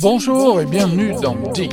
Bonjour et bienvenue dans Dig.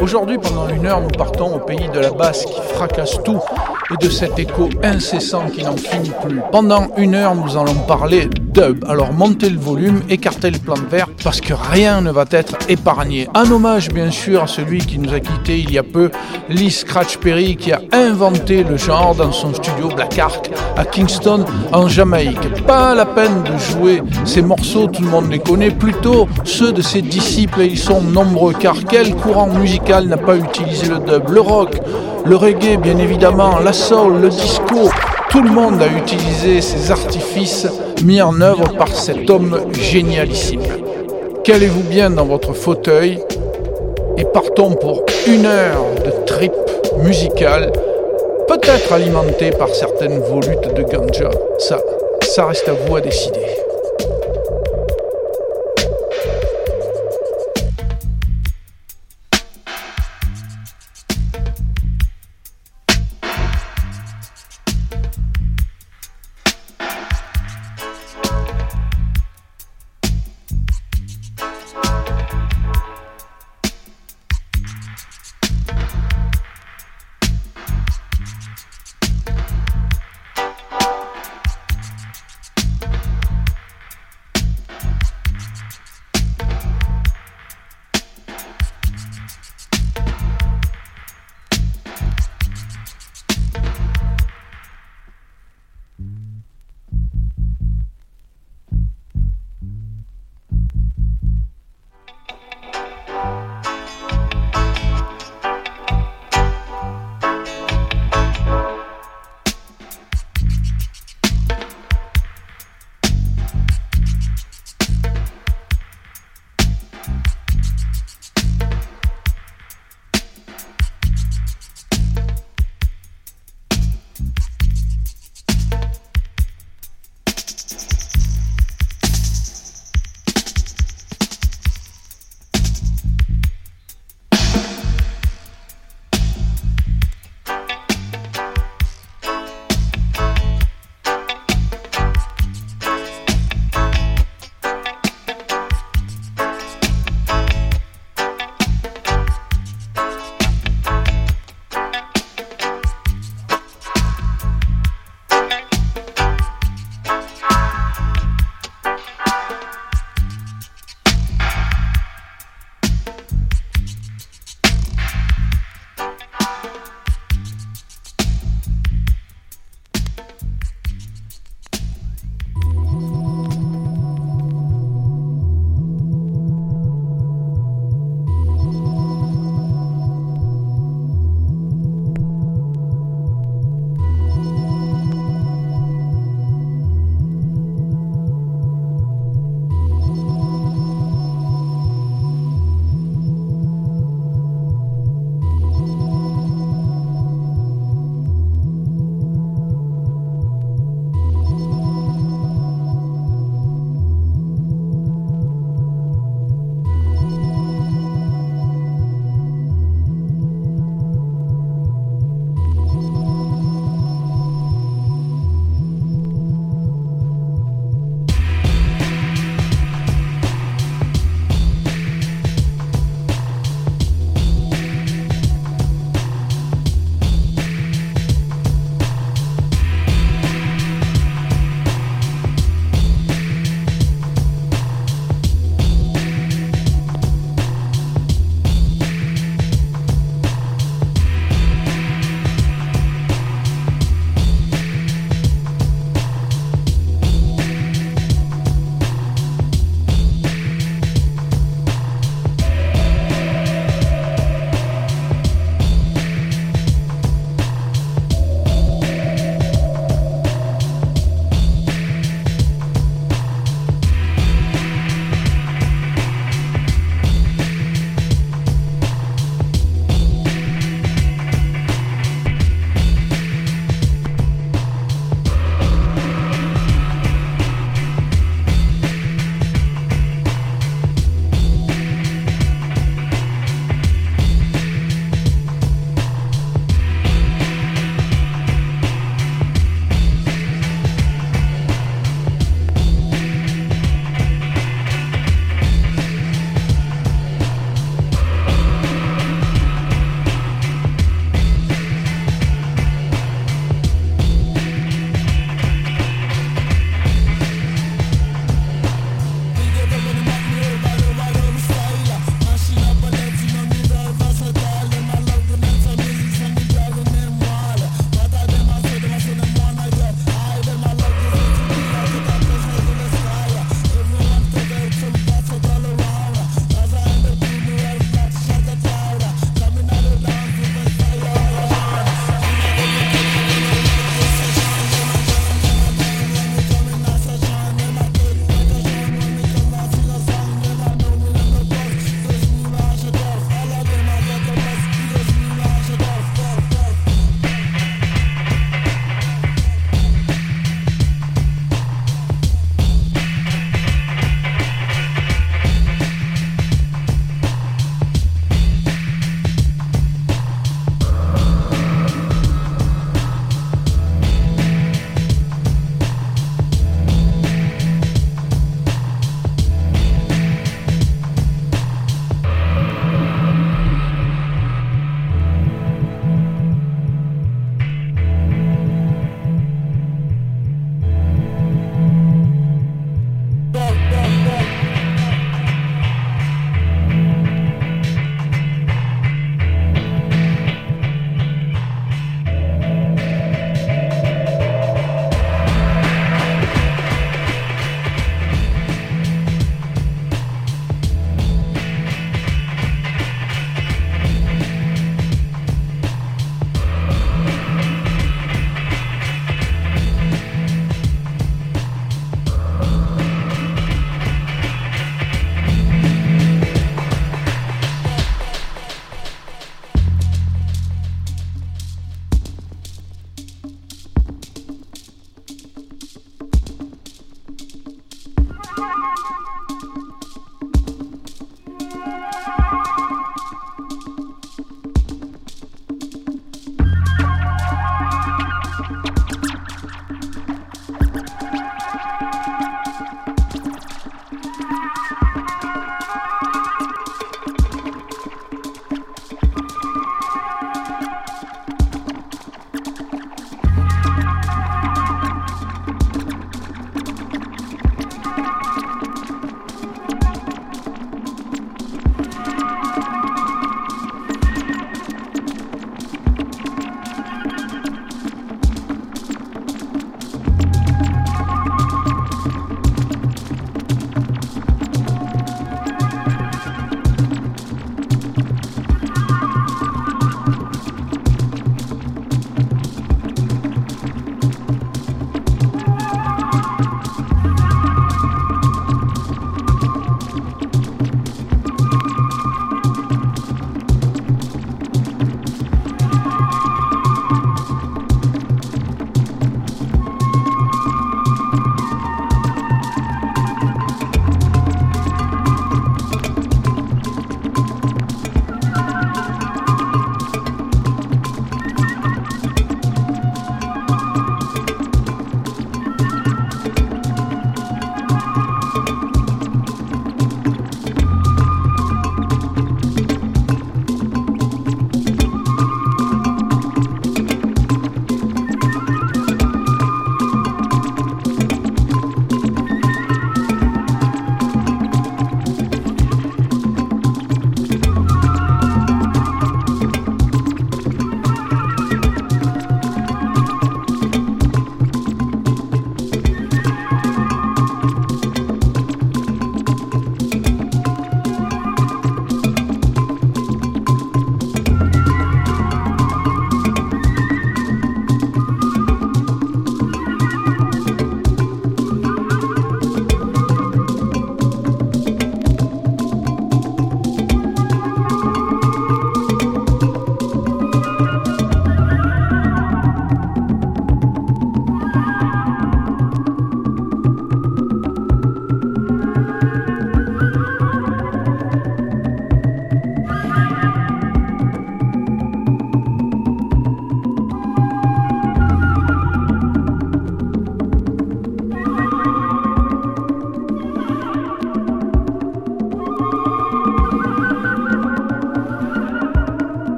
Aujourd'hui, pendant une heure, nous partons au pays de la basse qui fracasse tout et de cet écho incessant qui n'en finit plus. Pendant une heure, nous allons parler dub. Alors montez le volume, écartez les plantes vertes parce que rien ne va être épargné. Un hommage bien sûr à celui qui nous a quitté il y a peu, Lee Scratch Perry, qui a inventé le genre dans son studio Black Ark à Kingston en Jamaïque. Pas la peine de jouer ces morceaux, tout le monde les connaît, plutôt ceux de ses disciples et ils sont nombreux car quel courant musical n'a pas utilisé le dub, le rock, le reggae bien évidemment, la le disco, tout le monde a utilisé ces artifices mis en œuvre par cet homme génialissime. Calez-vous bien dans votre fauteuil et partons pour une heure de trip musicale, peut-être alimentée par certaines volutes de ganja. Ça, ça reste à vous à décider.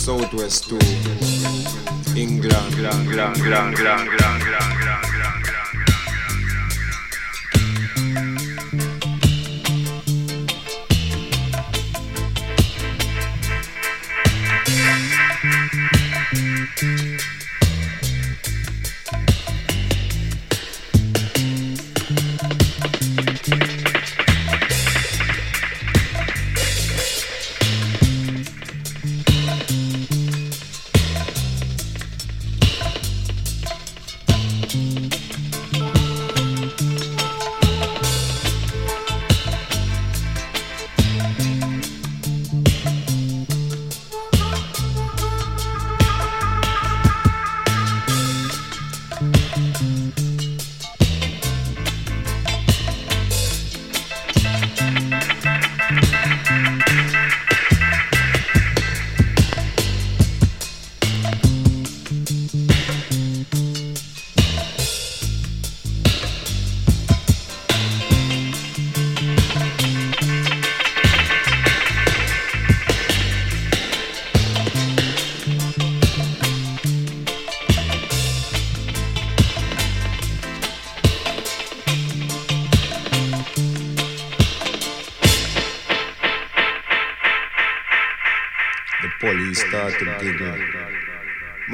Southwest 2, England, England, England, England, England, England.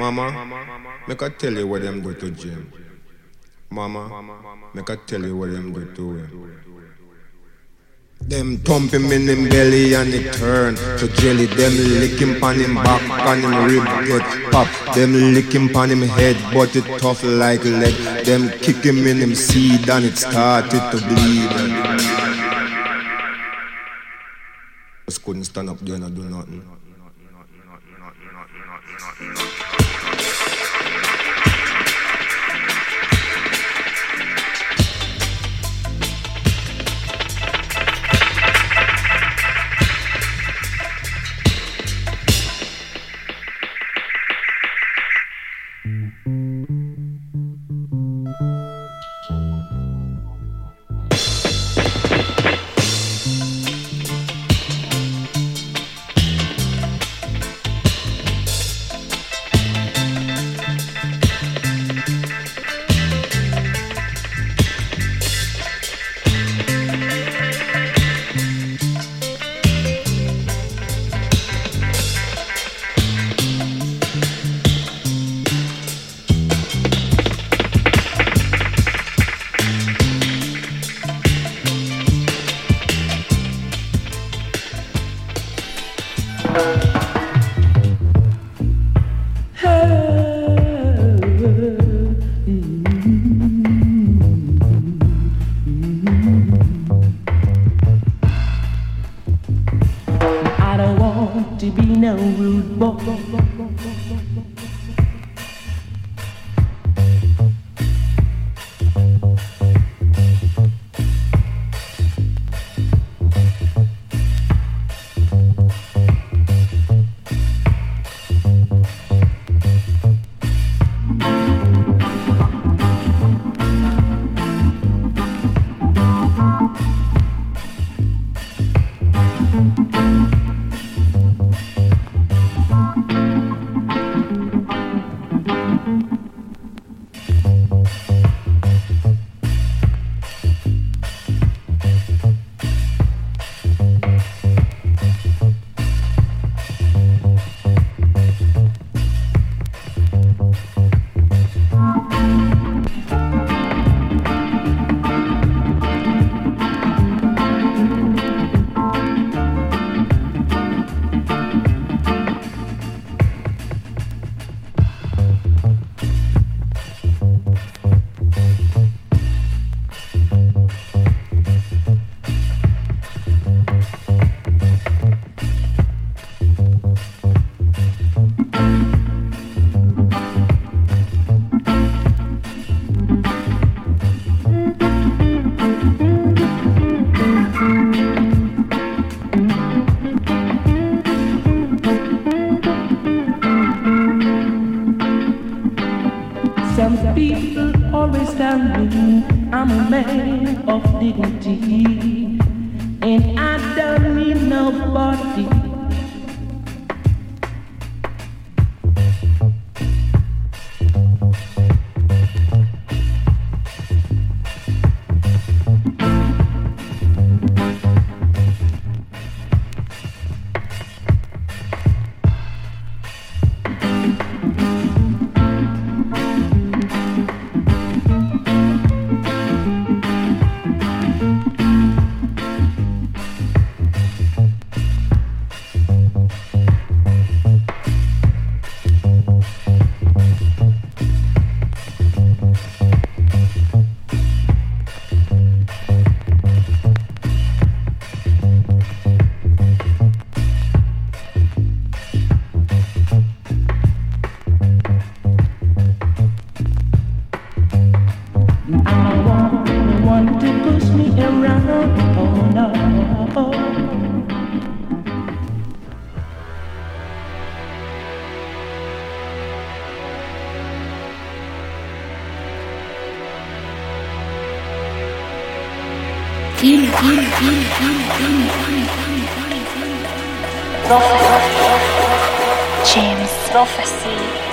Mama, make I tell you what them do to Jim. Mama, make I tell you what them do to him. Them thump him in him belly and it turn to jelly. Them lick him pan him back, pan him rib get pop. Them lick him pan him head, but it tough like lead. Them kick him in him seed and it started to bleed. Just couldn't stand up there and do nothing. James Prophecy.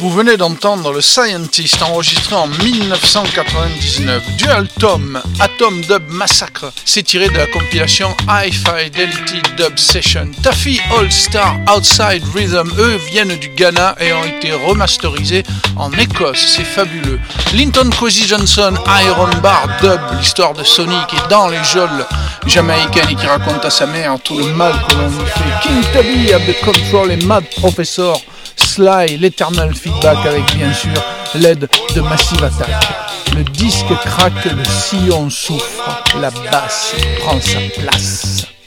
Vous venez d'entendre le Scientist enregistré en 1999. Dual Tom, Atom Dub Massacre. C'est tiré de la compilation High Fidelity Dub Session. Taffy All Star Outside Rhythm, eux, viennent du Ghana et ont été remasterisés en Écosse. C'est fabuleux. Linton Cozy Johnson, Iron Bar Dub, l'histoire de Sonic est dans les geôles jamaïcaines et qui raconte à sa mère tout le mal que l'on lui fait. King Tubby, The Control et Mad Professor. Sly, l'éternel feedback avec bien sûr l'aide de Massive Attack. Le disque craque, le sillon souffre, la basse prend sa place.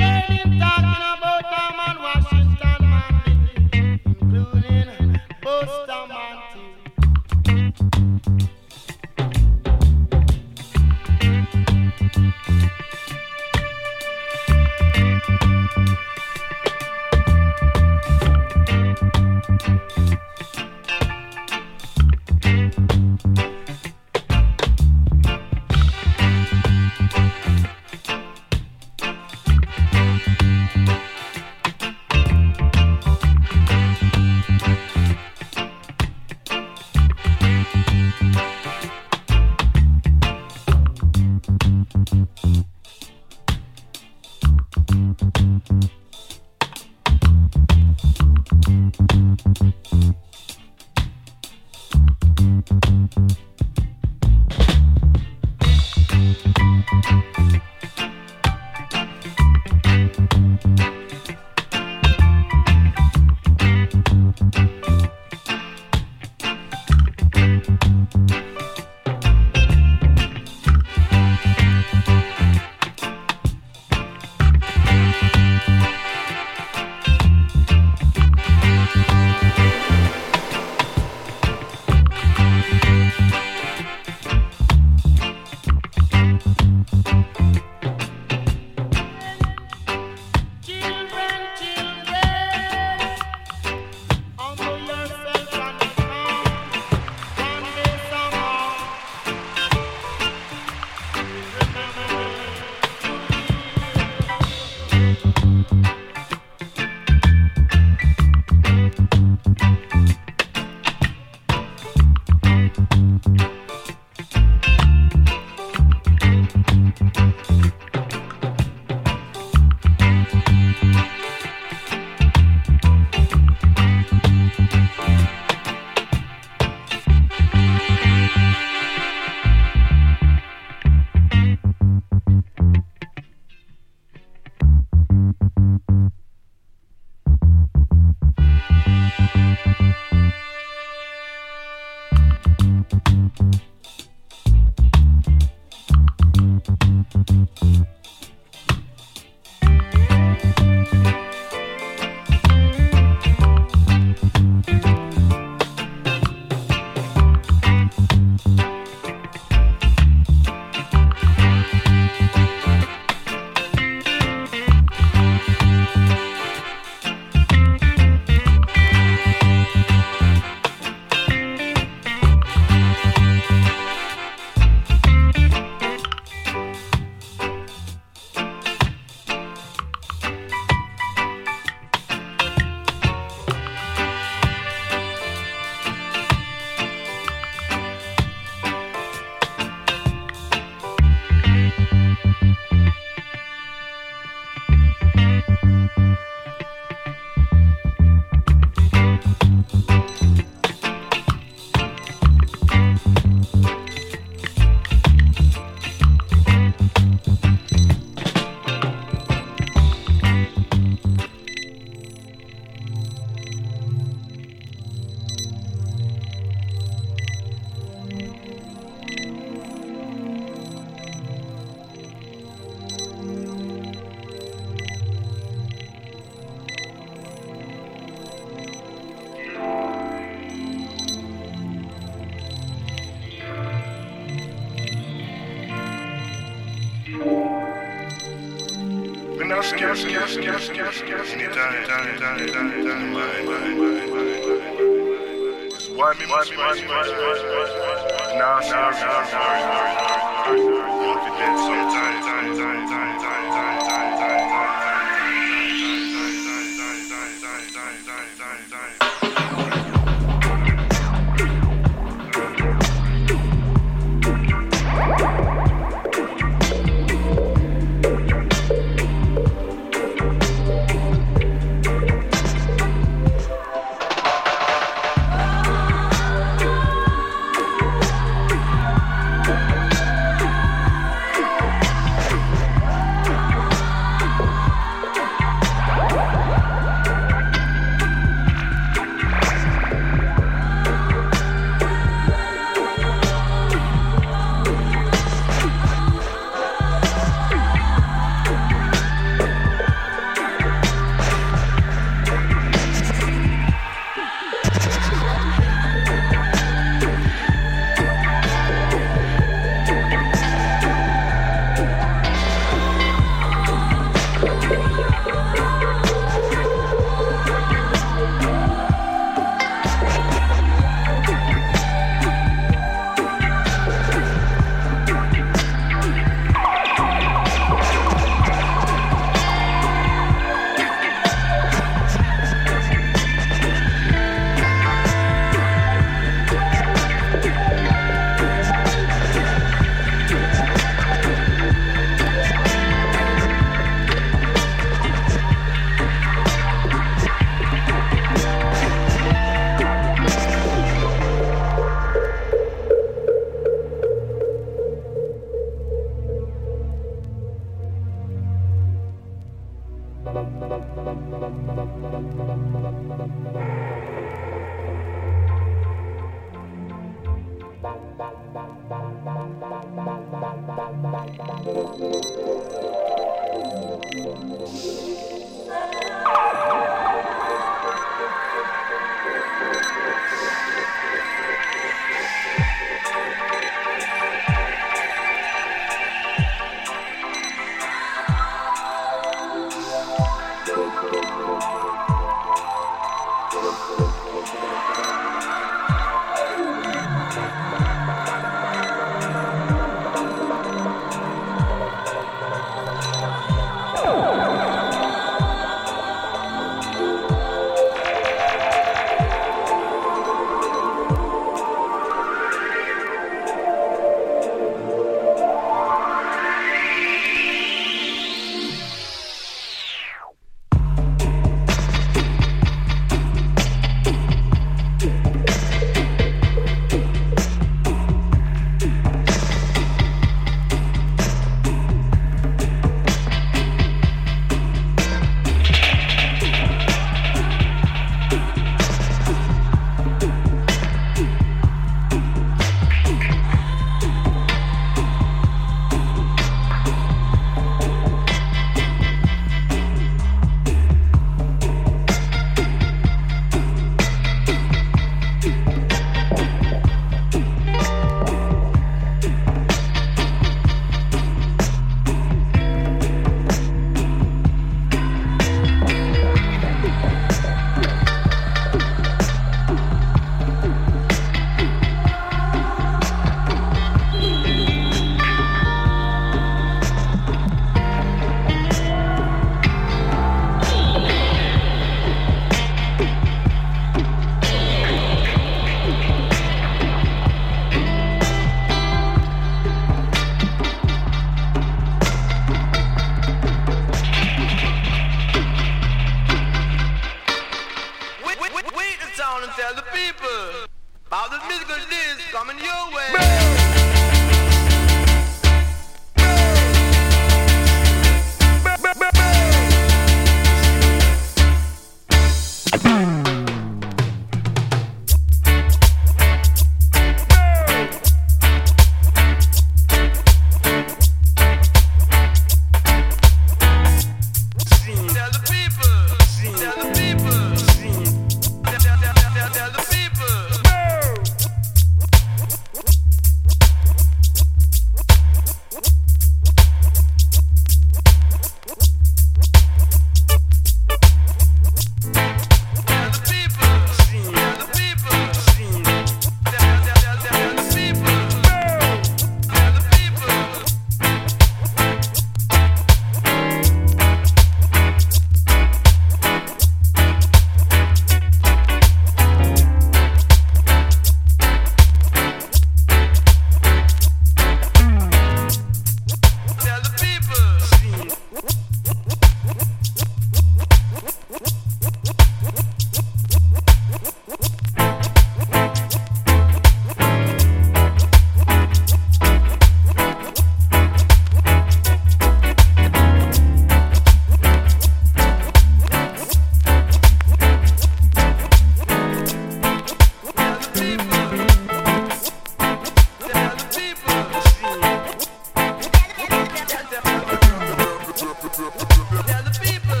tell the people.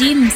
Тим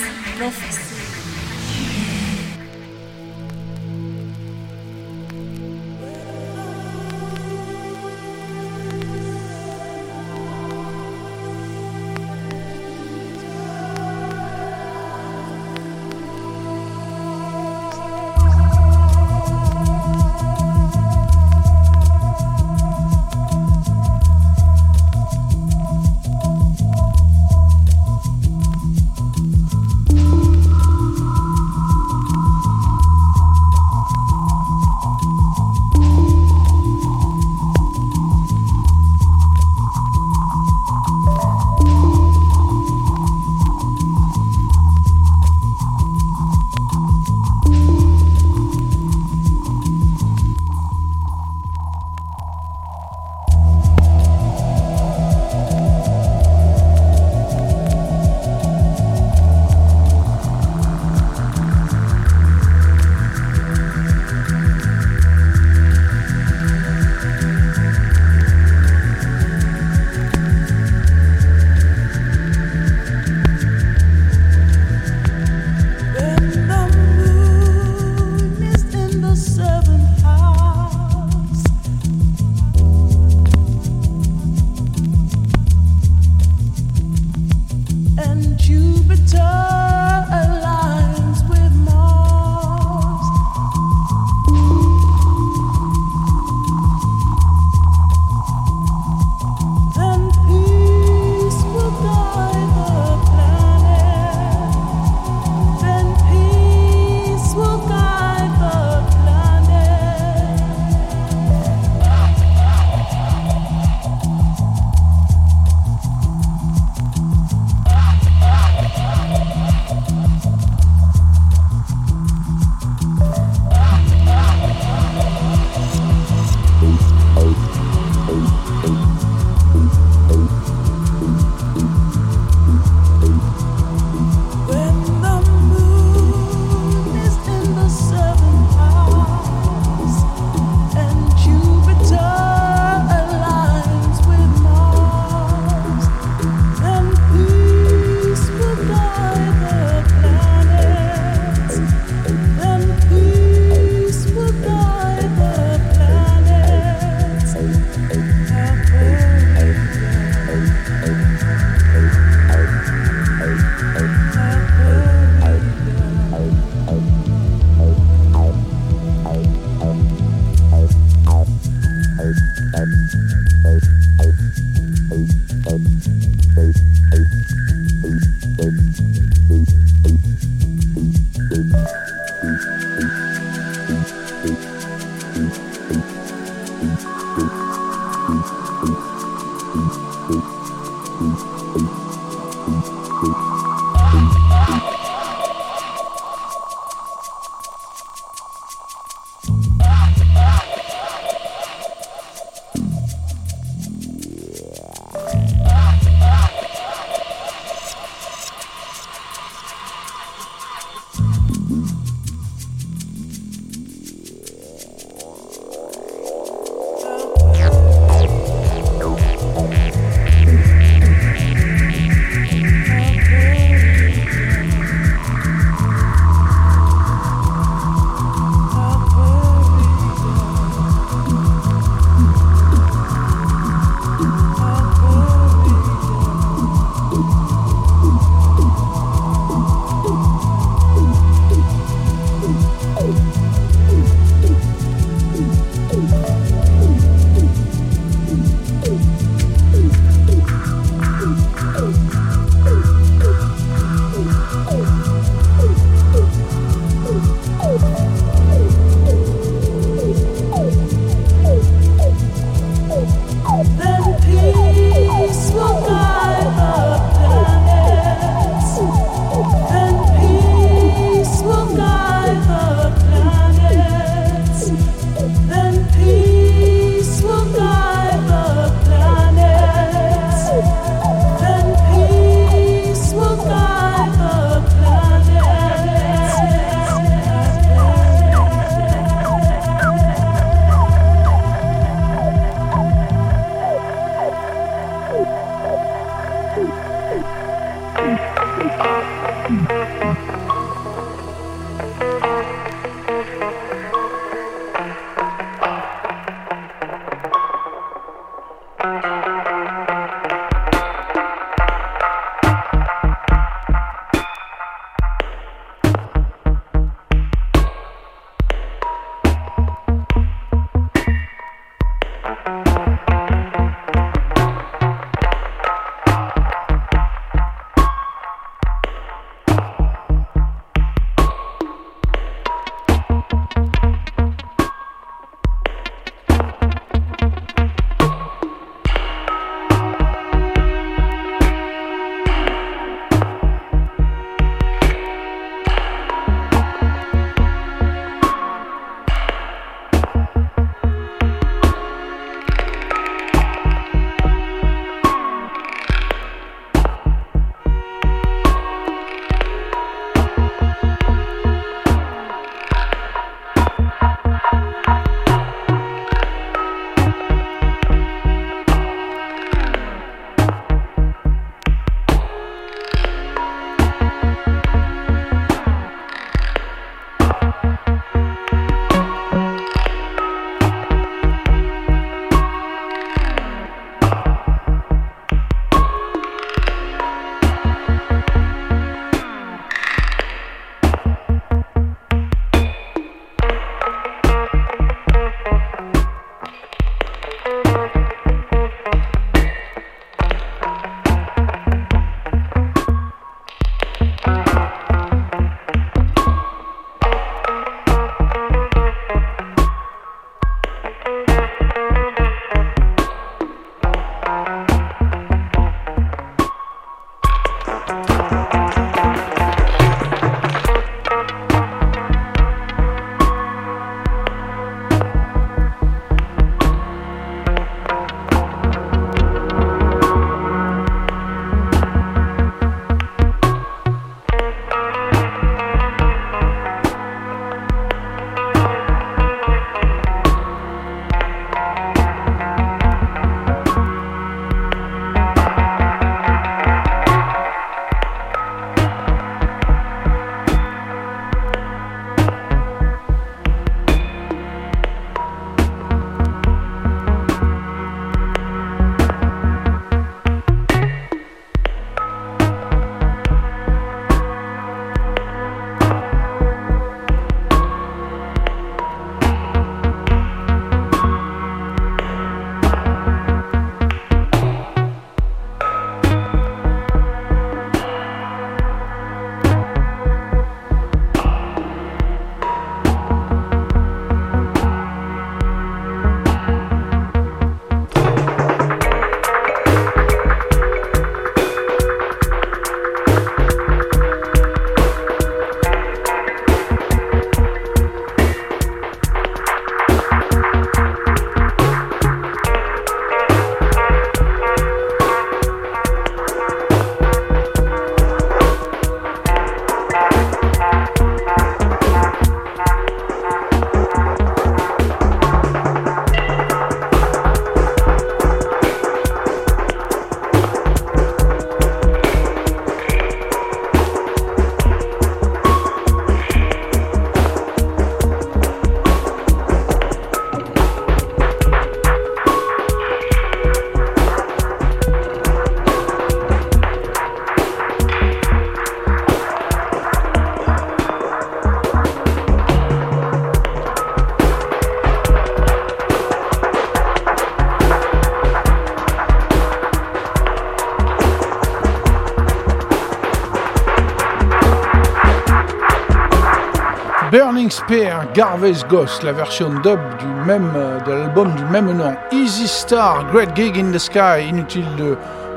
Burning Spear, Garvey's Ghost, la version dub du même, euh, de l'album du même nom. Easy Star, Great Gig in the Sky, inutile de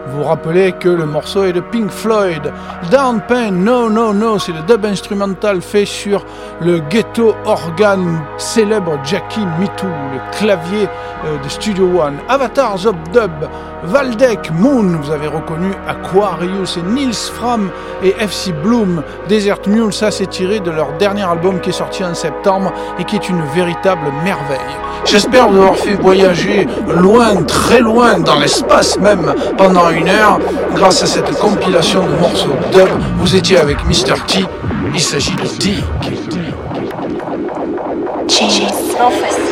vous rappelez que le morceau est de Pink Floyd. Down Pain, no, no, no, c'est le dub instrumental fait sur le ghetto organ célèbre Jackie Mitou, le clavier euh, de Studio One. Avatars of Dub, Valdec, Moon, vous avez reconnu Aquarius et Nils Fram et FC Bloom. Desert Mule, ça c'est tiré de leur dernier album qui est sorti en septembre et qui est une véritable merveille. J'espère vous avoir fait voyager loin, très loin, dans l'espace même, pendant une grâce à cette compilation de morceaux dub. Vous étiez avec Mr. T, il s'agit de. Cheese.